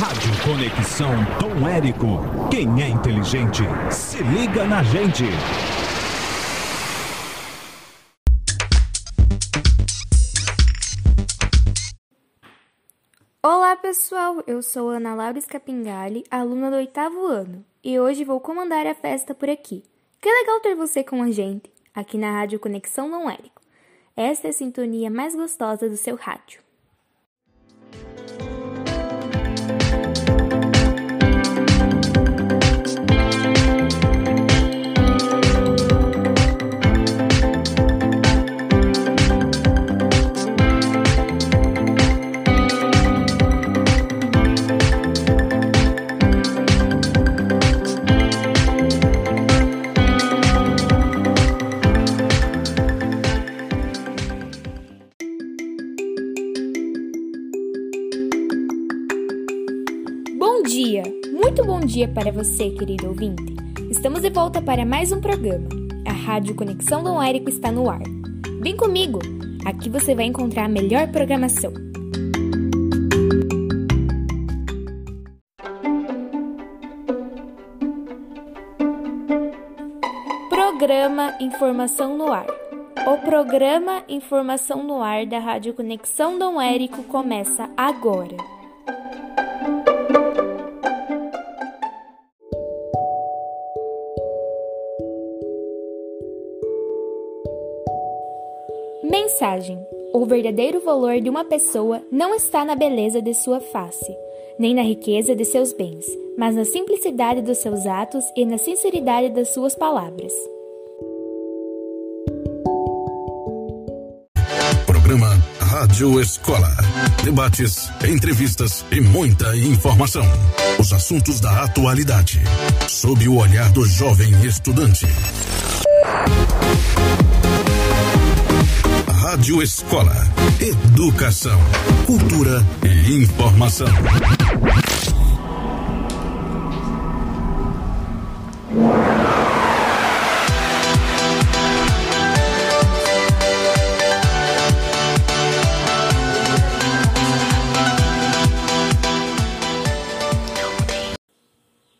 Rádio Conexão Tom Érico. Quem é inteligente, se liga na gente. Olá pessoal, eu sou Ana Laura Scapingali, aluna do oitavo ano, e hoje vou comandar a festa por aqui. Que legal ter você com a gente, aqui na Rádio Conexão Dom Érico. Esta é a sintonia mais gostosa do seu rádio. Dia para você, querido ouvinte. Estamos de volta para mais um programa. A Rádio Conexão Dom Érico está no ar. Vem comigo, aqui você vai encontrar a melhor programação. Programa Informação no Ar. O programa Informação no Ar da Rádio Conexão Dom Érico começa agora. Mensagem: O verdadeiro valor de uma pessoa não está na beleza de sua face, nem na riqueza de seus bens, mas na simplicidade dos seus atos e na sinceridade das suas palavras. Programa Rádio Escola. Debates, entrevistas e muita informação. Os assuntos da atualidade. Sob o olhar do jovem estudante. Rádio Escola. Educação, cultura e informação.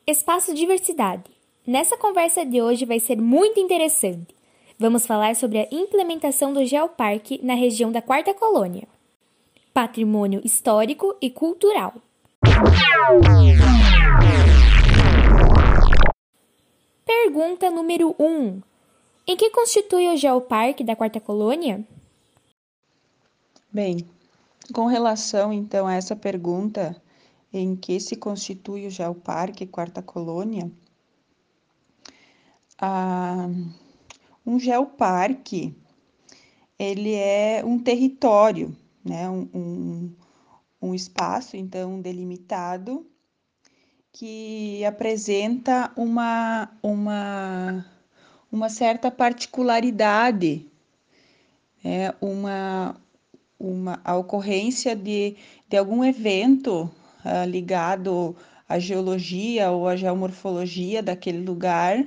Espaço Diversidade. Nessa conversa de hoje vai ser muito interessante. Vamos falar sobre a implementação do Geoparque na região da Quarta Colônia. Patrimônio histórico e cultural. Pergunta número 1. Um. Em que constitui o Geoparque da Quarta Colônia? Bem, com relação então a essa pergunta, em que se constitui o Geoparque Quarta Colônia, ah, um geoparque ele é um território, né, um, um, um espaço então delimitado que apresenta uma, uma, uma certa particularidade, é, uma, uma, a ocorrência de, de algum evento uh, ligado à geologia ou à geomorfologia daquele lugar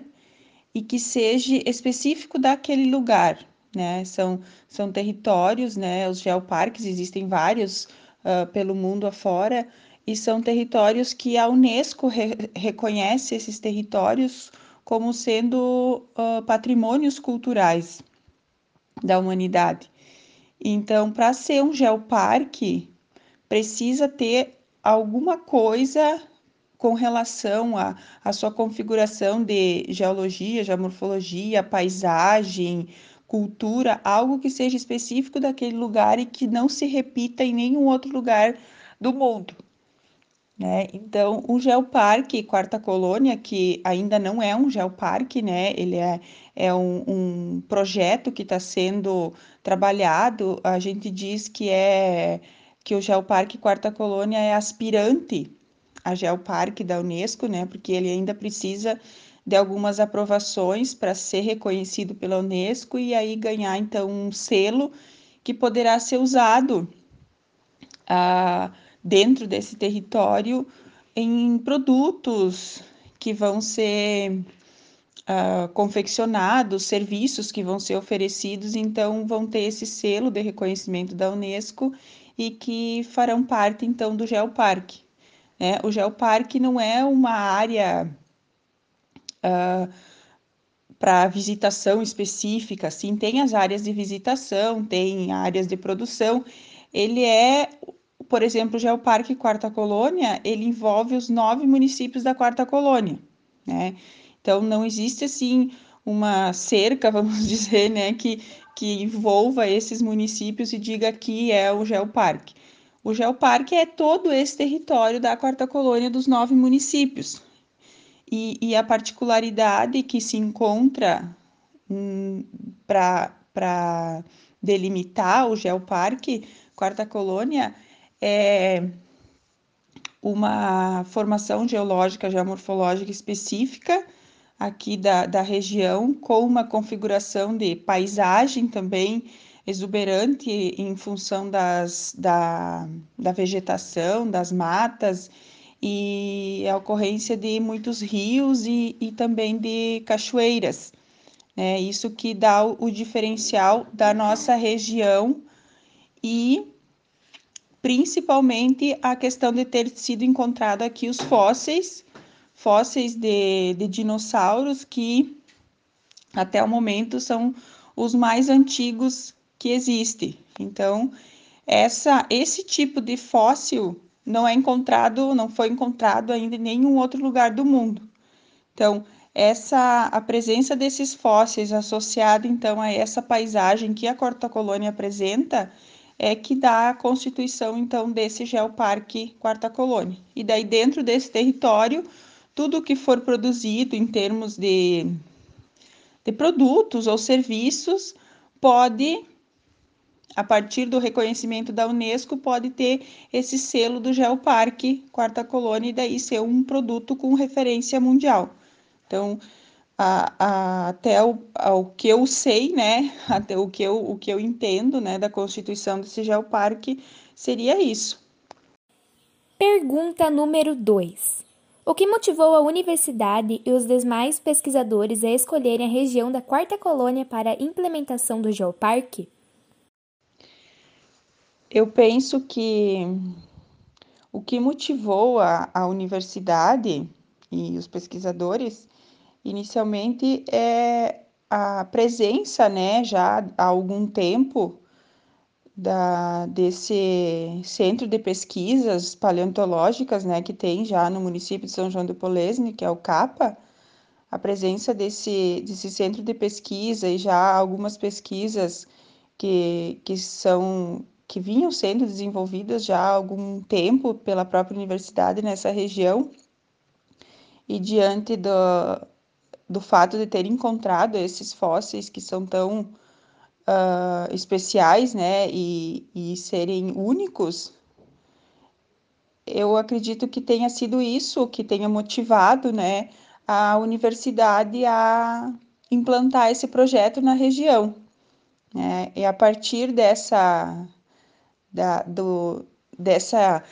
e que seja específico daquele lugar, né? São, são territórios, né? Os geoparques existem vários uh, pelo mundo afora e são territórios que a Unesco re reconhece esses territórios como sendo uh, patrimônios culturais da humanidade. Então, para ser um geoparque, precisa ter alguma coisa com relação à, à sua configuração de geologia, geomorfologia, paisagem, cultura, algo que seja específico daquele lugar e que não se repita em nenhum outro lugar do mundo. Né? Então, o Geoparque Quarta Colônia, que ainda não é um geoparque, né? ele é, é um, um projeto que está sendo trabalhado, a gente diz que é que o Geoparque Quarta Colônia é aspirante a Geoparque da Unesco, né? Porque ele ainda precisa de algumas aprovações para ser reconhecido pela Unesco e aí ganhar então um selo que poderá ser usado ah, dentro desse território em produtos que vão ser ah, confeccionados, serviços que vão ser oferecidos, então vão ter esse selo de reconhecimento da Unesco e que farão parte então do Geoparque. Né? O geoparque não é uma área uh, para visitação específica, assim, tem as áreas de visitação, tem áreas de produção. Ele é, por exemplo, o Geoparque Quarta Colônia, ele envolve os nove municípios da Quarta Colônia, né? Então, não existe, assim, uma cerca, vamos dizer, né, que, que envolva esses municípios e diga que é o Geoparque. O Geoparque é todo esse território da quarta colônia dos nove municípios. E, e a particularidade que se encontra hum, para delimitar o Geoparque Quarta Colônia é uma formação geológica, geomorfológica específica aqui da, da região, com uma configuração de paisagem também exuberante em função das, da, da vegetação, das matas e a ocorrência de muitos rios e, e também de cachoeiras. É isso que dá o, o diferencial da nossa região e principalmente a questão de ter sido encontrado aqui os fósseis, fósseis de, de dinossauros que até o momento são os mais antigos que existe. Então, essa, esse tipo de fóssil não é encontrado, não foi encontrado ainda em nenhum outro lugar do mundo. Então, essa a presença desses fósseis associada então a essa paisagem que a Quarta Colônia apresenta é que dá a constituição então desse geoparque Quarta Colônia. E daí dentro desse território, tudo que for produzido em termos de, de produtos ou serviços pode a partir do reconhecimento da Unesco, pode ter esse selo do Geoparque Quarta Colônia e daí ser um produto com referência mundial. Então, a, a, até o, que eu sei, né, até o que eu, o que eu entendo, né, da constituição desse geoparque, seria isso. Pergunta número 2. O que motivou a universidade e os demais pesquisadores a escolherem a região da Quarta Colônia para a implementação do geoparque? Eu penso que o que motivou a, a universidade e os pesquisadores inicialmente é a presença, né, já há algum tempo, da, desse centro de pesquisas paleontológicas, né, que tem já no município de São João do Polesne, que é o CAPA, a presença desse, desse centro de pesquisa e já algumas pesquisas que, que são que vinham sendo desenvolvidas já há algum tempo pela própria universidade nessa região, e diante do, do fato de ter encontrado esses fósseis que são tão uh, especiais, né, e, e serem únicos, eu acredito que tenha sido isso que tenha motivado, né, a universidade a implantar esse projeto na região. Né? E a partir dessa da, do, dessa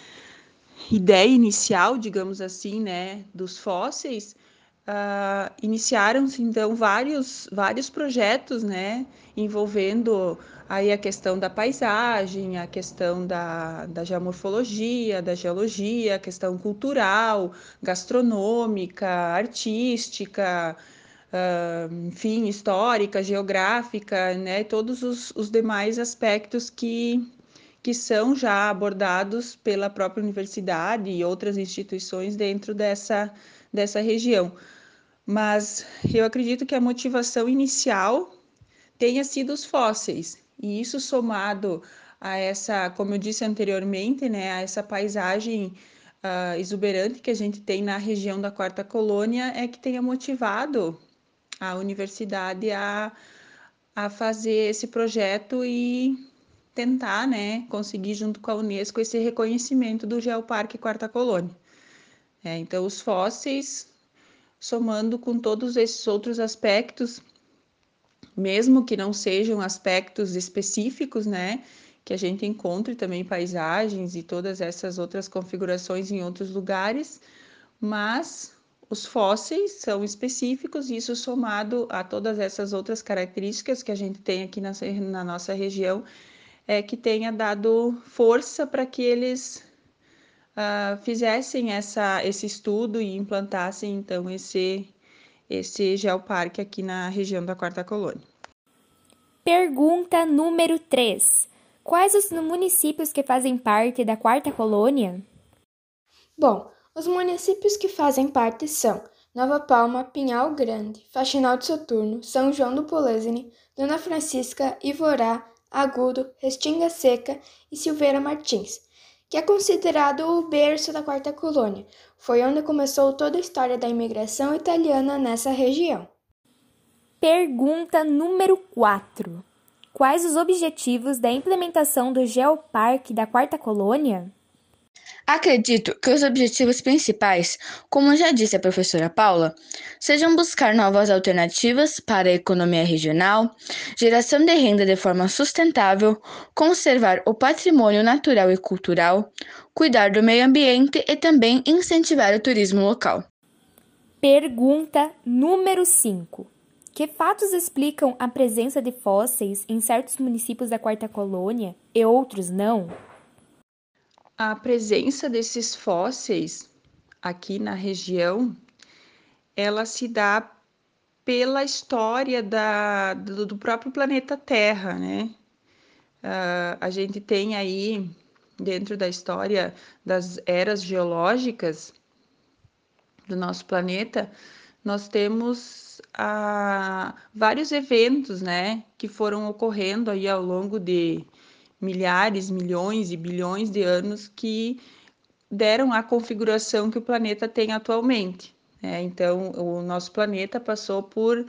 ideia inicial, digamos assim, né, dos fósseis, uh, iniciaram-se então vários, vários projetos, né, envolvendo aí a questão da paisagem, a questão da, da geomorfologia, da geologia, a questão cultural, gastronômica, artística, uh, enfim, histórica, geográfica, né, todos os, os demais aspectos que que são já abordados pela própria universidade e outras instituições dentro dessa, dessa região. Mas eu acredito que a motivação inicial tenha sido os fósseis, e isso somado a essa, como eu disse anteriormente, né, a essa paisagem uh, exuberante que a gente tem na região da Quarta Colônia, é que tenha motivado a universidade a, a fazer esse projeto e tentar, né, conseguir junto com a Unesco esse reconhecimento do Geoparque Quarta Colônia. É, então, os fósseis, somando com todos esses outros aspectos, mesmo que não sejam aspectos específicos, né, que a gente encontre também paisagens e todas essas outras configurações em outros lugares, mas os fósseis são específicos, isso somado a todas essas outras características que a gente tem aqui na, na nossa região, é, que tenha dado força para que eles uh, fizessem essa, esse estudo e implantassem então esse, esse geoparque aqui na região da Quarta Colônia. Pergunta número 3. Quais os municípios que fazem parte da Quarta Colônia? Bom, os municípios que fazem parte são Nova Palma, Pinhal Grande, Faxinal de Soturno, São João do Polesine, Dona Francisca, Ivorá, Agudo, Restinga Seca e Silveira Martins, que é considerado o berço da Quarta Colônia. Foi onde começou toda a história da imigração italiana nessa região. Pergunta número 4. Quais os objetivos da implementação do Geoparque da Quarta Colônia? Acredito que os objetivos principais, como já disse a professora Paula, sejam buscar novas alternativas para a economia regional, geração de renda de forma sustentável, conservar o patrimônio natural e cultural, cuidar do meio ambiente e também incentivar o turismo local. Pergunta número 5. Que fatos explicam a presença de fósseis em certos municípios da Quarta Colônia e outros não? A presença desses fósseis aqui na região, ela se dá pela história da, do, do próprio planeta Terra, né? Uh, a gente tem aí, dentro da história das eras geológicas do nosso planeta, nós temos uh, vários eventos, né, que foram ocorrendo aí ao longo de milhares, milhões e bilhões de anos que deram a configuração que o planeta tem atualmente. Né? Então, o nosso planeta passou por,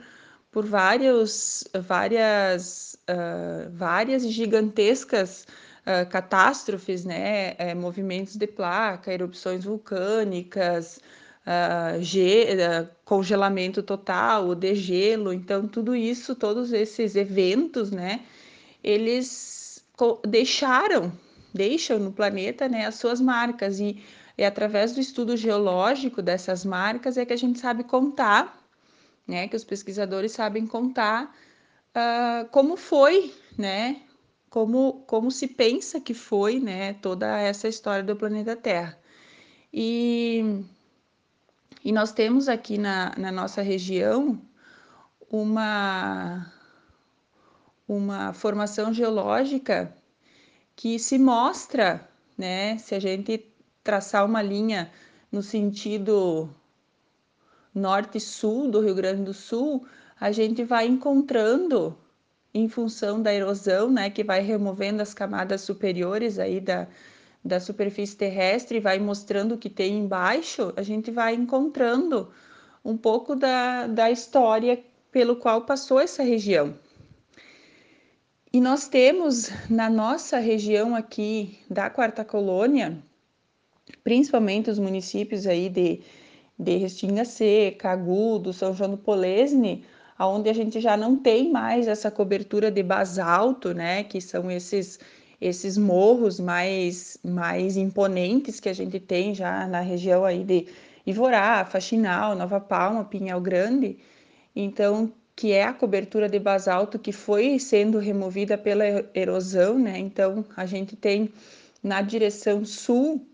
por vários, várias, uh, várias gigantescas uh, catástrofes, né? É, movimentos de placa, erupções vulcânicas, uh, congelamento total, degelo. Então, tudo isso, todos esses eventos, né? Eles deixaram, deixam no planeta né, as suas marcas e é através do estudo geológico dessas marcas é que a gente sabe contar, né, que os pesquisadores sabem contar uh, como foi, né, como, como se pensa que foi, né, toda essa história do planeta Terra. E, e nós temos aqui na, na nossa região uma uma formação geológica que se mostra, né, se a gente traçar uma linha no sentido norte-sul do Rio Grande do Sul, a gente vai encontrando em função da erosão, né, que vai removendo as camadas superiores aí da, da superfície terrestre vai mostrando o que tem embaixo, a gente vai encontrando um pouco da, da história pelo qual passou essa região. E nós temos na nossa região aqui da Quarta Colônia, principalmente os municípios aí de, de Restinga Seca, Agudo, São João do Polesne, onde a gente já não tem mais essa cobertura de basalto, né, que são esses esses morros mais mais imponentes que a gente tem já na região aí de Ivorá, Faxinal, Nova Palma, Pinhal Grande. Então que é a cobertura de basalto que foi sendo removida pela erosão, né? Então a gente tem na direção sul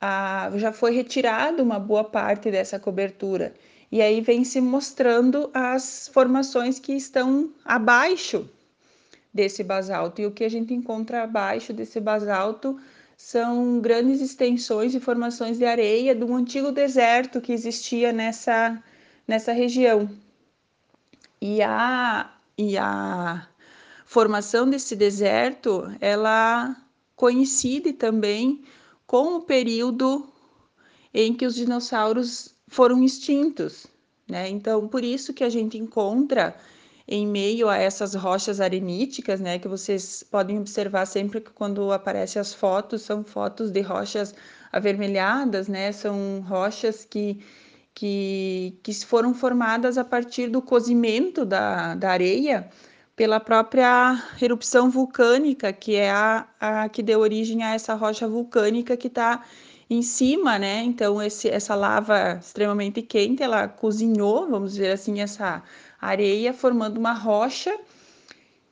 a, já foi retirada uma boa parte dessa cobertura. E aí vem se mostrando as formações que estão abaixo desse basalto. E o que a gente encontra abaixo desse basalto são grandes extensões e formações de areia um antigo deserto que existia nessa, nessa região e a, e a formação desse deserto ela coincide também com o período em que os dinossauros foram extintos, né? Então, por isso que a gente encontra em meio a essas rochas areníticas, né, que vocês podem observar sempre que quando aparecem as fotos, são fotos de rochas avermelhadas, né? São rochas que que, que foram formadas a partir do cozimento da, da areia pela própria erupção vulcânica, que é a, a que deu origem a essa rocha vulcânica que está em cima, né? Então, esse, essa lava extremamente quente, ela cozinhou, vamos dizer assim, essa areia, formando uma rocha,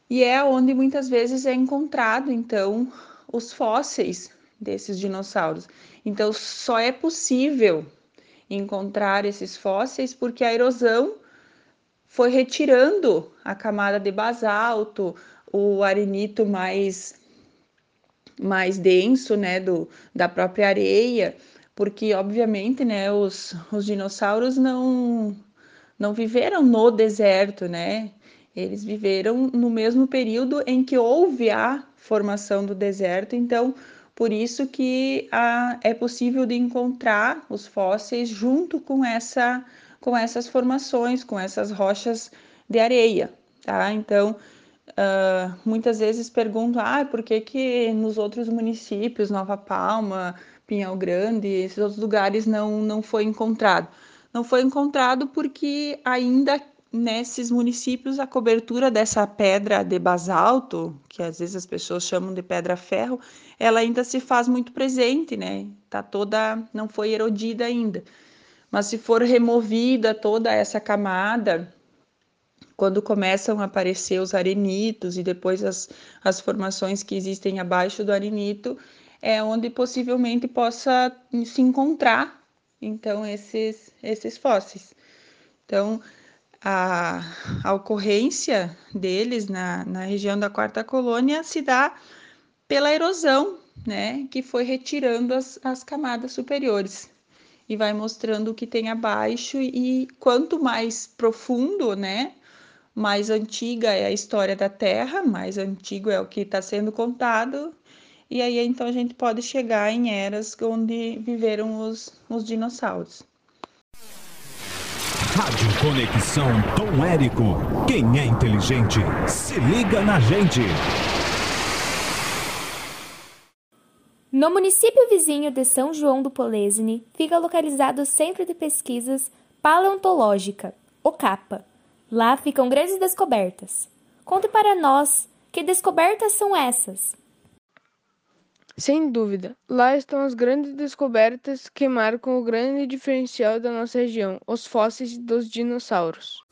e é onde muitas vezes é encontrado, então, os fósseis desses dinossauros. Então, só é possível encontrar esses fósseis porque a erosão foi retirando a camada de basalto, o arenito mais mais denso, né, do, da própria areia, porque obviamente, né, os, os dinossauros não não viveram no deserto, né? Eles viveram no mesmo período em que houve a formação do deserto, então por isso que a, é possível de encontrar os fósseis junto com essa com essas formações, com essas rochas de areia, tá? Então Uh, muitas vezes perguntam, ah, por que, que nos outros municípios, Nova Palma, Pinhal Grande, esses outros lugares não, não foi encontrado? Não foi encontrado porque ainda nesses municípios a cobertura dessa pedra de basalto, que às vezes as pessoas chamam de pedra ferro, ela ainda se faz muito presente, né? Tá toda, não foi erodida ainda. Mas se for removida toda essa camada, quando começam a aparecer os arenitos e depois as, as formações que existem abaixo do arenito, é onde possivelmente possa se encontrar então esses, esses fósseis. Então, a, a ocorrência deles na, na região da quarta colônia se dá pela erosão, né, que foi retirando as, as camadas superiores e vai mostrando o que tem abaixo e quanto mais profundo, né, mais antiga é a história da Terra, mais antigo é o que está sendo contado, e aí então a gente pode chegar em eras onde viveram os, os dinossauros. Rádio Conexão Tom Érico. Quem é inteligente, se liga na gente. No município vizinho de São João do Polesine, fica localizado o Centro de Pesquisas Paleontológica, o CAPA Lá ficam grandes descobertas. Conte para nós que descobertas são essas. Sem dúvida, lá estão as grandes descobertas que marcam o grande diferencial da nossa região, os fósseis dos dinossauros.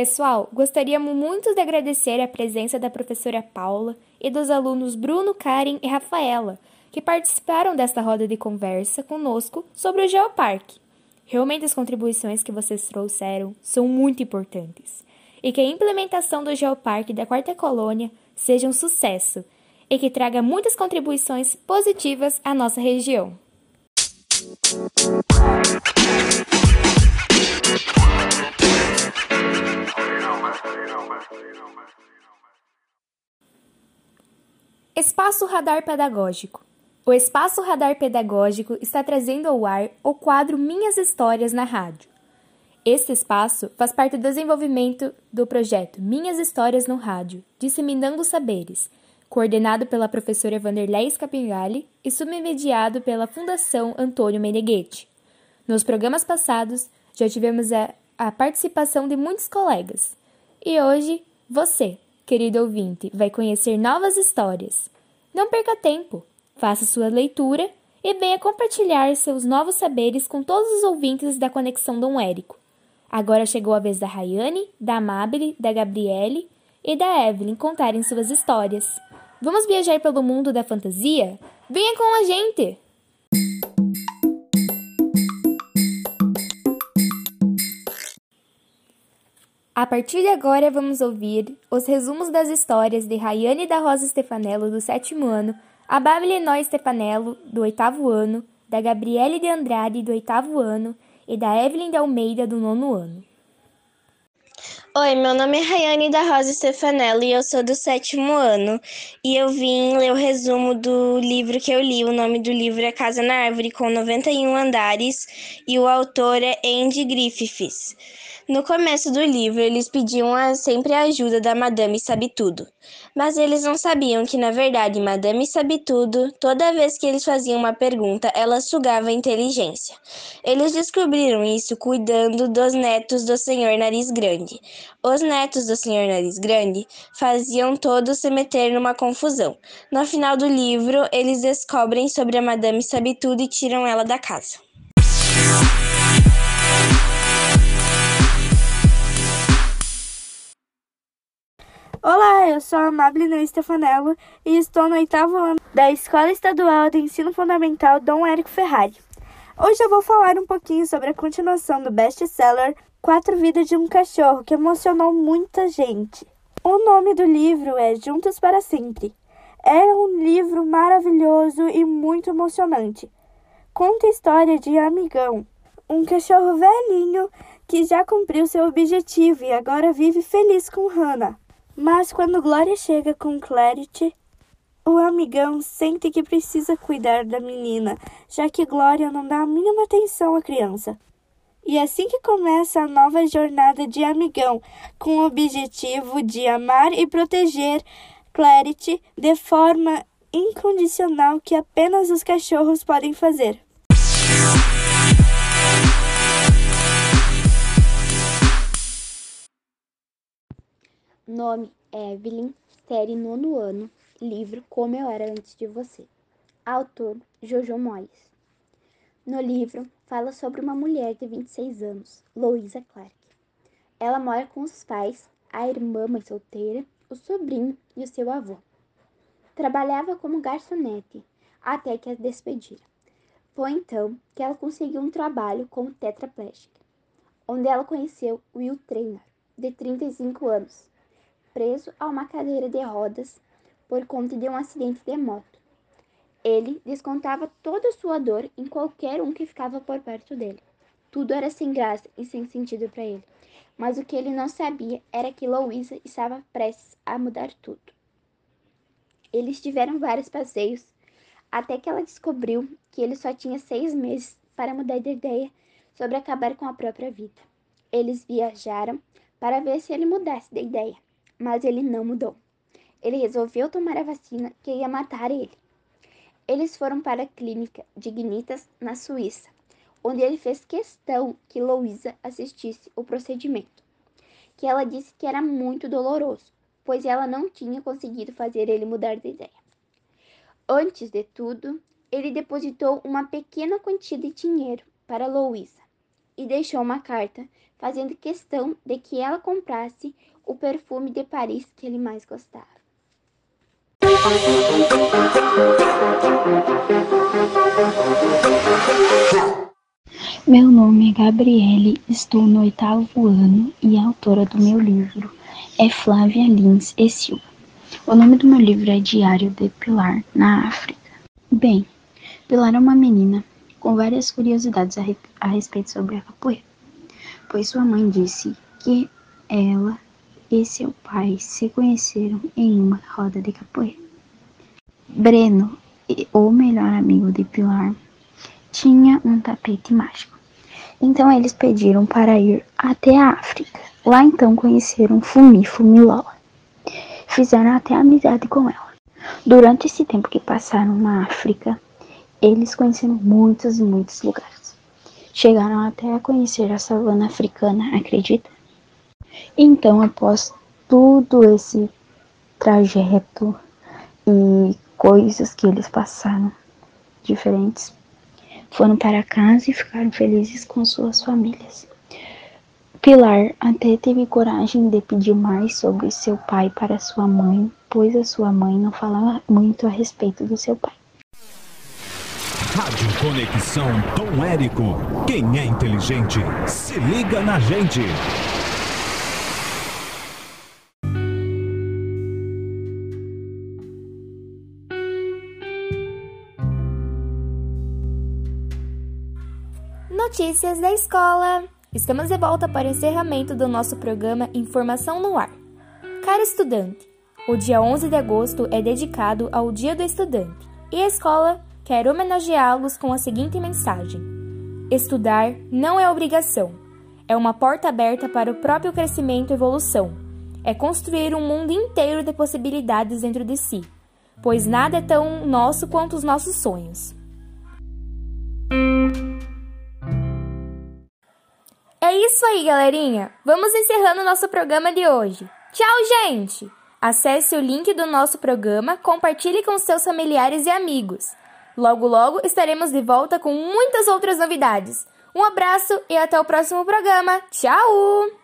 Pessoal, gostaríamos muito de agradecer a presença da professora Paula e dos alunos Bruno, Karen e Rafaela, que participaram desta roda de conversa conosco sobre o Geoparque. Realmente as contribuições que vocês trouxeram são muito importantes. E que a implementação do Geoparque da Quarta Colônia seja um sucesso e que traga muitas contribuições positivas à nossa região. Espaço Radar Pedagógico. O Espaço Radar Pedagógico está trazendo ao ar o quadro Minhas Histórias na Rádio. Este espaço faz parte do desenvolvimento do projeto Minhas Histórias no Rádio, Disseminando Saberes, coordenado pela professora Vanderlei Scapingali e submediado pela Fundação Antônio Meneghetti. Nos programas passados, já tivemos a, a participação de muitos colegas. E hoje, você, querido ouvinte, vai conhecer novas histórias. Não perca tempo, faça sua leitura e venha compartilhar seus novos saberes com todos os ouvintes da Conexão Dom Érico. Agora chegou a vez da Rayane, da Amabile, da Gabriele e da Evelyn contarem suas histórias. Vamos viajar pelo mundo da fantasia? Venha com a gente! A partir de agora, vamos ouvir os resumos das histórias de Rayane da Rosa Stefanello, do sétimo ano, a Babilinó Stefanello, do oitavo ano, da Gabriele de Andrade, do oitavo ano, e da Evelyn de Almeida, do nono ano. Oi, meu nome é Rayane da Rosa Stefanello e eu sou do sétimo ano. E eu vim ler o resumo do livro que eu li. O nome do livro é Casa na Árvore, com 91 andares, e o autor é Andy Griffiths. No começo do livro, eles pediam a, sempre a ajuda da Madame Sabe Tudo. Mas eles não sabiam que, na verdade, Madame Sabe Tudo, toda vez que eles faziam uma pergunta, ela sugava a inteligência. Eles descobriram isso cuidando dos netos do Senhor Nariz Grande. Os netos do Senhor Nariz Grande faziam todos se meter numa confusão. No final do livro, eles descobrem sobre a Madame Sabe Tudo e tiram ela da casa. Olá, eu sou a Amable Stefanello e estou no oitavo ano da Escola Estadual de Ensino Fundamental Dom Érico Ferrari. Hoje eu vou falar um pouquinho sobre a continuação do best-seller Quatro Vidas de um Cachorro, que emocionou muita gente. O nome do livro é Juntos para Sempre. É um livro maravilhoso e muito emocionante. Conta a história de Amigão, um cachorro velhinho que já cumpriu seu objetivo e agora vive feliz com Hannah. Mas quando Glória chega com Clarity, o amigão sente que precisa cuidar da menina, já que Glória não dá a mínima atenção à criança. E assim que começa a nova jornada de amigão, com o objetivo de amar e proteger Clarity de forma incondicional que apenas os cachorros podem fazer. Nome Evelyn, série nono ano, livro Como Eu Era Antes de Você. Autor Jojo Moyes. No livro, fala sobre uma mulher de 26 anos, Louisa Clark. Ela mora com os pais, a irmã mãe solteira, o sobrinho e o seu avô. Trabalhava como garçonete, até que a despediram. Foi então que ela conseguiu um trabalho como tetraplégica, onde ela conheceu Will Trainer, de 35 anos, preso a uma cadeira de rodas por conta de um acidente de moto. Ele descontava toda a sua dor em qualquer um que ficava por perto dele. Tudo era sem graça e sem sentido para ele. Mas o que ele não sabia era que Louisa estava prestes a mudar tudo. Eles tiveram vários passeios até que ela descobriu que ele só tinha seis meses para mudar de ideia sobre acabar com a própria vida. Eles viajaram para ver se ele mudasse de ideia mas ele não mudou. Ele resolveu tomar a vacina que ia matar ele. Eles foram para a clínica Dignitas, na Suíça, onde ele fez questão que Louisa assistisse o procedimento, que ela disse que era muito doloroso, pois ela não tinha conseguido fazer ele mudar de ideia. Antes de tudo, ele depositou uma pequena quantia de dinheiro para Louisa e deixou uma carta fazendo questão de que ela comprasse o perfume de Paris que ele mais gostava. Meu nome é Gabriele, estou no oitavo ano e a autora do meu livro é Flávia Lins e Silva. O nome do meu livro é Diário de Pilar, na África. Bem, Pilar é uma menina com várias curiosidades a, a respeito sobre a capoeira, pois sua mãe disse que ela e seu pai se conheceram em uma roda de capoeira. Breno, o melhor amigo de Pilar, tinha um tapete mágico. Então eles pediram para ir até a África. Lá então conheceram Fumi Fumilola. Fizeram até amizade com ela. Durante esse tempo que passaram na África, eles conheceram muitos e muitos lugares. Chegaram até a conhecer a savana africana, acredita? Então, após todo esse trajeto e coisas que eles passaram diferentes, foram para casa e ficaram felizes com suas famílias. Pilar até teve coragem de pedir mais sobre seu pai para sua mãe, pois a sua mãe não falava muito a respeito do seu pai. Rádio Conexão Tom Érico. Quem é inteligente, se liga na gente. Notícias da escola. Estamos de volta para o encerramento do nosso programa Informação no Ar. Caro estudante, o dia 11 de agosto é dedicado ao Dia do Estudante e a escola quer homenageá-los com a seguinte mensagem: Estudar não é obrigação, é uma porta aberta para o próprio crescimento e evolução. É construir um mundo inteiro de possibilidades dentro de si, pois nada é tão nosso quanto os nossos sonhos. É isso aí, galerinha! Vamos encerrando nosso programa de hoje. Tchau, gente! Acesse o link do nosso programa, compartilhe com seus familiares e amigos. Logo, logo estaremos de volta com muitas outras novidades. Um abraço e até o próximo programa. Tchau!